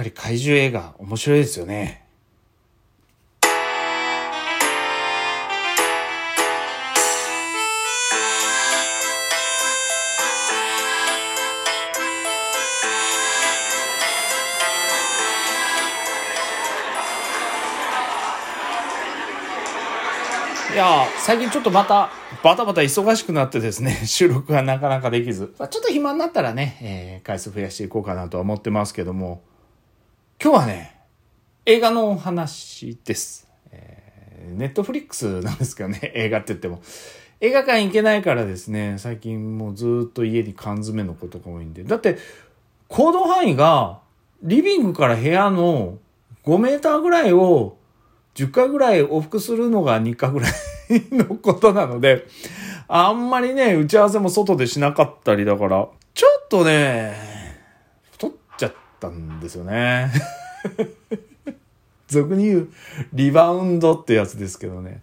ぱり怪獣映画面白いですよね。いや最近ちょっとまたバタバタ忙しくなってですね、収録がなかなかできず、ちょっと暇になったらね、えー、回数増やしていこうかなとは思ってますけども、今日はね、映画のお話です。えー、ネットフリックスなんですけどね、映画って言っても。映画館行けないからですね、最近もうずっと家に缶詰のことが多いんで。だって、行動範囲が、リビングから部屋の5メーターぐらいを10回ぐらい往復するのが日課ぐらいのことなので、あんまりね、打ち合わせも外でしなかったりだから、ちょっとね、太っちゃったんですよね。俗に言うリバウンドってやつですけどね。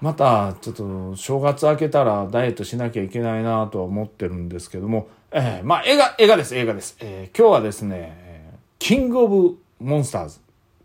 また、ちょっと正月明けたらダイエットしなきゃいけないなとは思ってるんですけども、えー、まあ映画、映画です、映画です。えー、今日はですね、キングオブモンスターズ、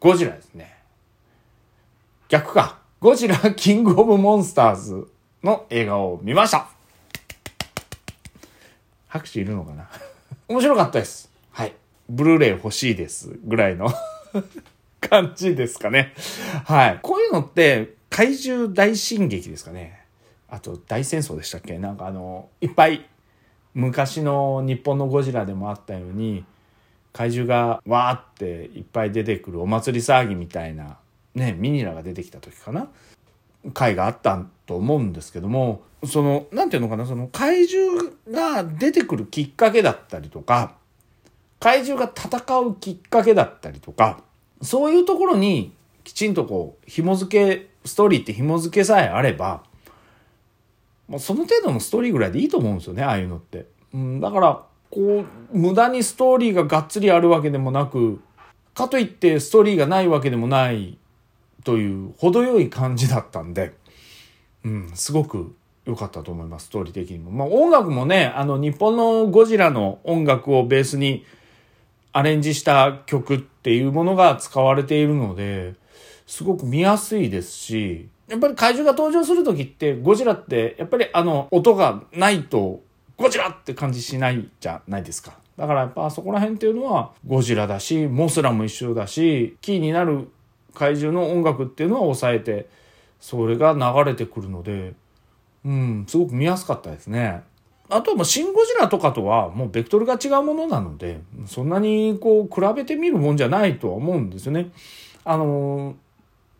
ゴジラですね。逆か。ゴジラキングオブモンスターズの映画を見ました。拍手いるのかな面白かったです。はい。ブルーレイ欲しいです。ぐらいの 感じですかね。はい。こういうのって、怪獣大進撃ですかね。あと、大戦争でしたっけ？なんかあの、いっぱい、昔の日本のゴジラでもあったように、怪獣がわーっていっぱい出てくるお祭り騒ぎみたいなね、ミニラが出てきた時かな？回があったと思うんですけどもその何て言うのかな？その怪獣が出てくるきっかけだったりとか怪獣が戦うきっかけだったりとかそういうところにきちんとこう紐付けストーリーって紐付けさえあればもうその程度のストーリーぐらいでいいと思うんですよねああいうのって。うん、だからこう無駄にストーリーががっつりあるわけでもなくかといってストーリーがないわけでもないという程よい感じだったんで、うん、すごく良かったと思います、ストーリー的にも。まあ音楽もね、あの日本のゴジラの音楽をベースにアレンジした曲っていうものが使われているので、すごく見やすいですし、やっぱり怪獣が登場する時ってゴジラってやっぱりあの音がないとゴジラって感じしないじゃないですか。だからやっぱそこら辺っていうのはゴジラだし、モスラも一緒だし、キーになる怪獣の音楽っていうのは抑えてそれが流れてくるのでうんすごく見やすかったですね。あとはもうシン・ゴジラとかとはもうベクトルが違うものなのでそんなにこう比べてみるもんじゃないとは思うんですよね。あの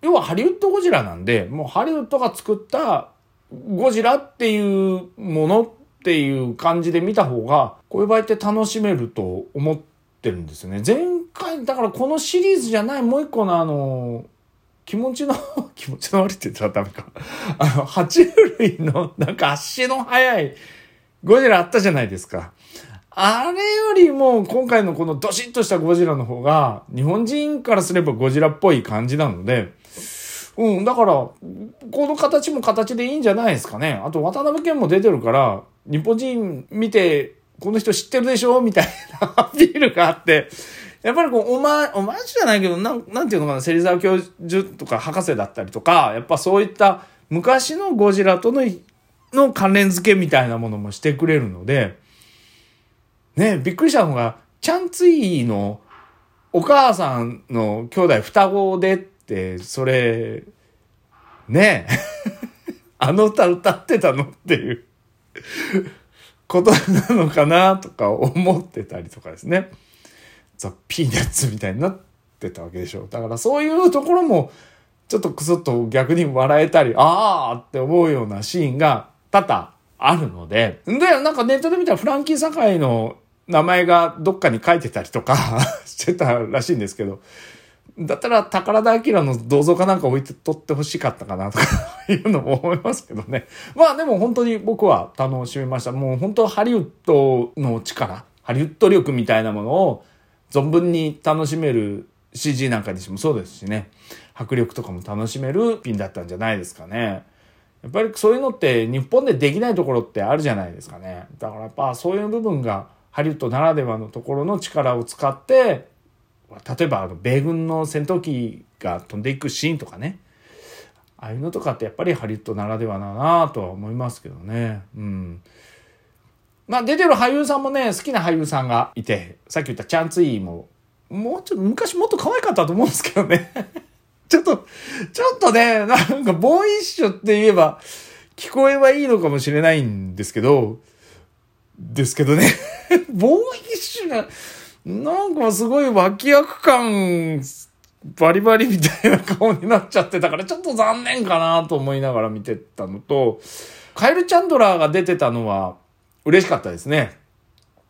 要はハリウッドゴジラなんでもうハリウッドが作ったゴジラっていうものっていう感じで見た方がこういう場合って楽しめると思ってるんですよね。前回、だからこのシリーズじゃないもう一個のあの、気持ちの 気持ちの悪いって言ったらダメか。あの、爬虫類のなんか足の速いゴジラあったじゃないですか。あれよりも今回のこのドシッとしたゴジラの方が日本人からすればゴジラっぽい感じなので、うん、だから、この形も形でいいんじゃないですかね。あと渡辺謙も出てるから、日本人見て、この人知ってるでしょみたいなアピールがあって、やっぱりこう、おま、おまじゃないけど、なん、なんていうのかな、芹沢教授とか博士だったりとか、やっぱそういった昔のゴジラとの、の関連付けみたいなものもしてくれるので、ね、びっくりしたのが、チャンツイのお母さんの兄弟双子でって、それ、ね あの歌歌ってたのっていう ことなのかなとか思ってたりとかですね。ザ・ピーナッツみたいになってたわけでしょ。だからそういうところも、ちょっとクスッと逆に笑えたり、あーって思うようなシーンが多々あるので、で、なんかネットで見たらフランキー堺の名前がどっかに書いてたりとか してたらしいんですけど、だったら宝田明の銅像かなんか置いて撮ってほしかったかなとか いうのも思いますけどね。まあでも本当に僕は楽しみました。もう本当ハリウッドの力、ハリウッド力みたいなものを存分に楽しめる CG なんかにしてもそうですしね、迫力とかも楽しめるピンだったんじゃないですかね。やっぱりそういうのって日本でできないところってあるじゃないですかね。だからやっぱそういう部分がハリウッドならではのところの力を使って例えばあの米軍の戦闘機が飛んでいくシーンとかねああいうのとかってやっぱりハリウッドならではだなとは思いますけどね。うん。まあ出てる俳優さんもね、好きな俳優さんがいて、さっき言ったチャンツイーも、もうちょっと昔もっと可愛かったと思うんですけどね。ちょっと、ちょっとね、なんかボーイッシュって言えば、聞こえはいいのかもしれないんですけど、ですけどね。ボーイッシュな、なんかすごい脇役感、バリバリみたいな顔になっちゃってたから、ちょっと残念かなと思いながら見てたのと、カエル・チャンドラーが出てたのは嬉しかったですね。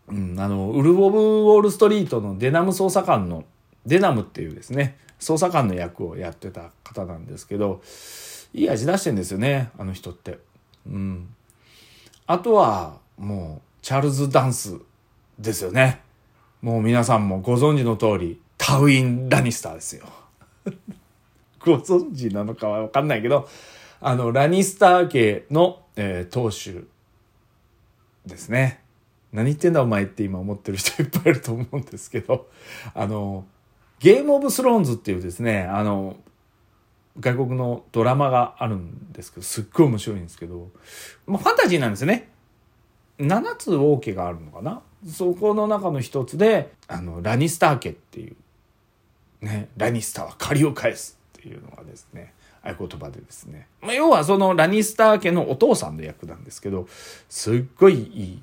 うん、あの、ウルフ・オブ・ウォール・ストリートのデナム捜査官の、デナムっていうですね、捜査官の役をやってた方なんですけど、いい味出してんですよね、あの人って。うん。あとは、もう、チャールズ・ダンスですよね。もう皆さんもご存知の通り、タウイン・ラニスターですよ。ご存知なのかはわかんないけど、あの、ラニスター家の、えー、当主ですね。何言ってんだお前って今思ってる人いっぱいいると思うんですけど、あの、ゲームオブスローンズっていうですね、あの、外国のドラマがあるんですけど、すっごい面白いんですけど、まあ、ファンタジーなんですよね。7つ王家があるのかなそこの中の一つで、あの、ラニスター家っていう、ね、ラニスターは借りを返すっていうのがですね、合言葉でですね。まあ、要はそのラニスター家のお父さんの役なんですけど、すっごいいい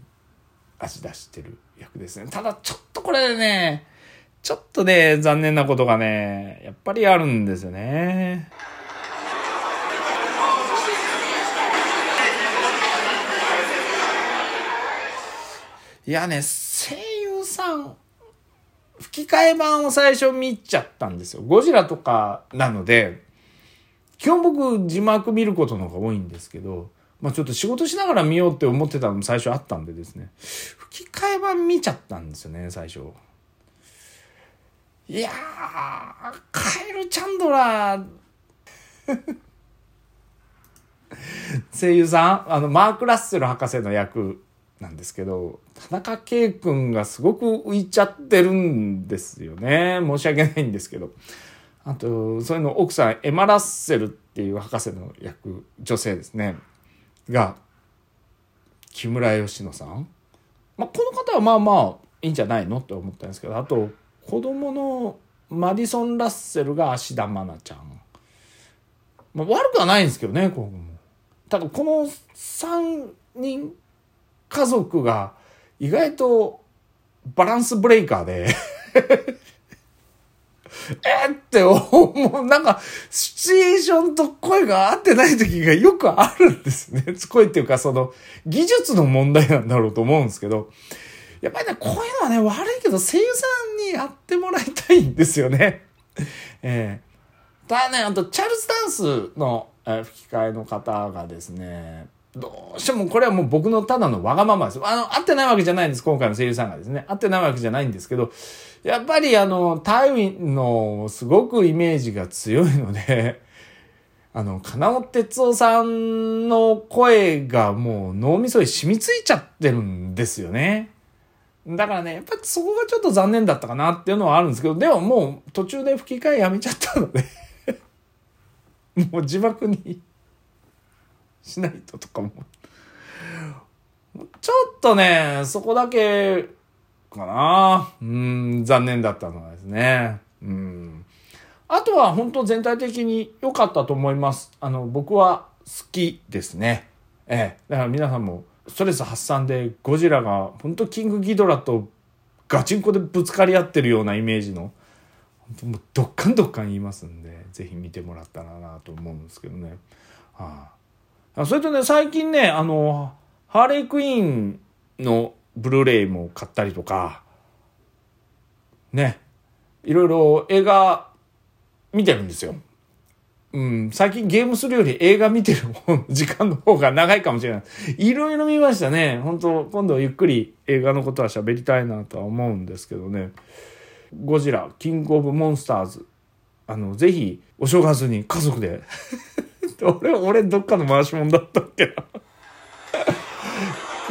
味出してる役ですね。ただちょっとこれね、ちょっとね、残念なことがね、やっぱりあるんですよね。いやね、声優さん、吹き替え版を最初見ちゃったんですよ。ゴジラとかなので、基本僕字幕見ることの方が多いんですけど、まあちょっと仕事しながら見ようって思ってたのも最初あったんでですね、吹き替え版見ちゃったんですよね、最初。いや、カエル・チャンドラー、声優さん、あの、マーク・ラッセル博士の役なんですけど、田中圭君がすごく浮いちゃってるんですよね。申し訳ないんですけど。あと、そういうの奥さん、エマ・ラッセルっていう博士の役、女性ですね。が、木村佳乃さん。まあ、この方はまあまあいいんじゃないの？って思ったんですけど、あと、子供のマディソン・ラッセルが芦田愛菜ちゃん。まあ、悪くはないんですけどね、ここも。ただ、この3人家族が意外とバランスブレイカーで えって思う、なんか、シチュエーションと声が合ってない時がよくあるんですね。声っていうか、その、技術の問題なんだろうと思うんですけど、やっぱりね、こういうのはね、悪いけど、声優さんやってもらいたいんですよね。えー、ただね、あと、チャールズ・ダンスの、え、吹き替えの方がですね、どうしてもこれはもう僕のただのわがままです。あの、合ってないわけじゃないんです。今回の声優さんがですね。合ってないわけじゃないんですけど、やっぱりあの、タイウィンのすごくイメージが強いので、あの、金尾哲夫さんの声がもう脳みそに染みついちゃってるんですよね。だからね、やっぱりそこがちょっと残念だったかなっていうのはあるんですけど、でももう途中で吹き替えやめちゃったので もう字幕にしないととかもちょっとね、そこだけ、かな。うん、残念だったのはですね。うん。あとは本当全体的に良かったと思います。あの、僕は好きですね。ええ。だから皆さんもストレス発散でゴジラが本当キングギドラとガチンコでぶつかり合ってるようなイメージの、本当もうドッカンドッカン言いますんで、ぜひ見てもらったらなと思うんですけどね。はあそれとね、最近ね、あの、ハーレークイーンのブルーレイも買ったりとか、ね、いろいろ映画見てるんですよ。うん、最近ゲームするより映画見てる時間の方が長いかもしれない。いろいろ見ましたね。本当今度ゆっくり映画のことは喋りたいなとは思うんですけどね。ゴジラ、キングオブモンスターズ。あの、ぜひ、お正月に家族で 俺、俺どっかの回し物だったっけな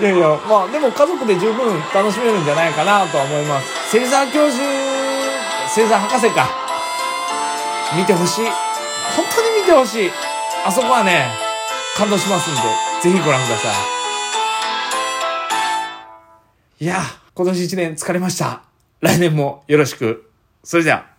いやいや、まあでも家族で十分楽しめるんじゃないかなとは思います。芹沢教授、星座博士か。見てほしい。見てほしい。あそこはね、感動しますんで、ぜひご覧ください。いや、今年一年疲れました。来年もよろしく。それじゃあ。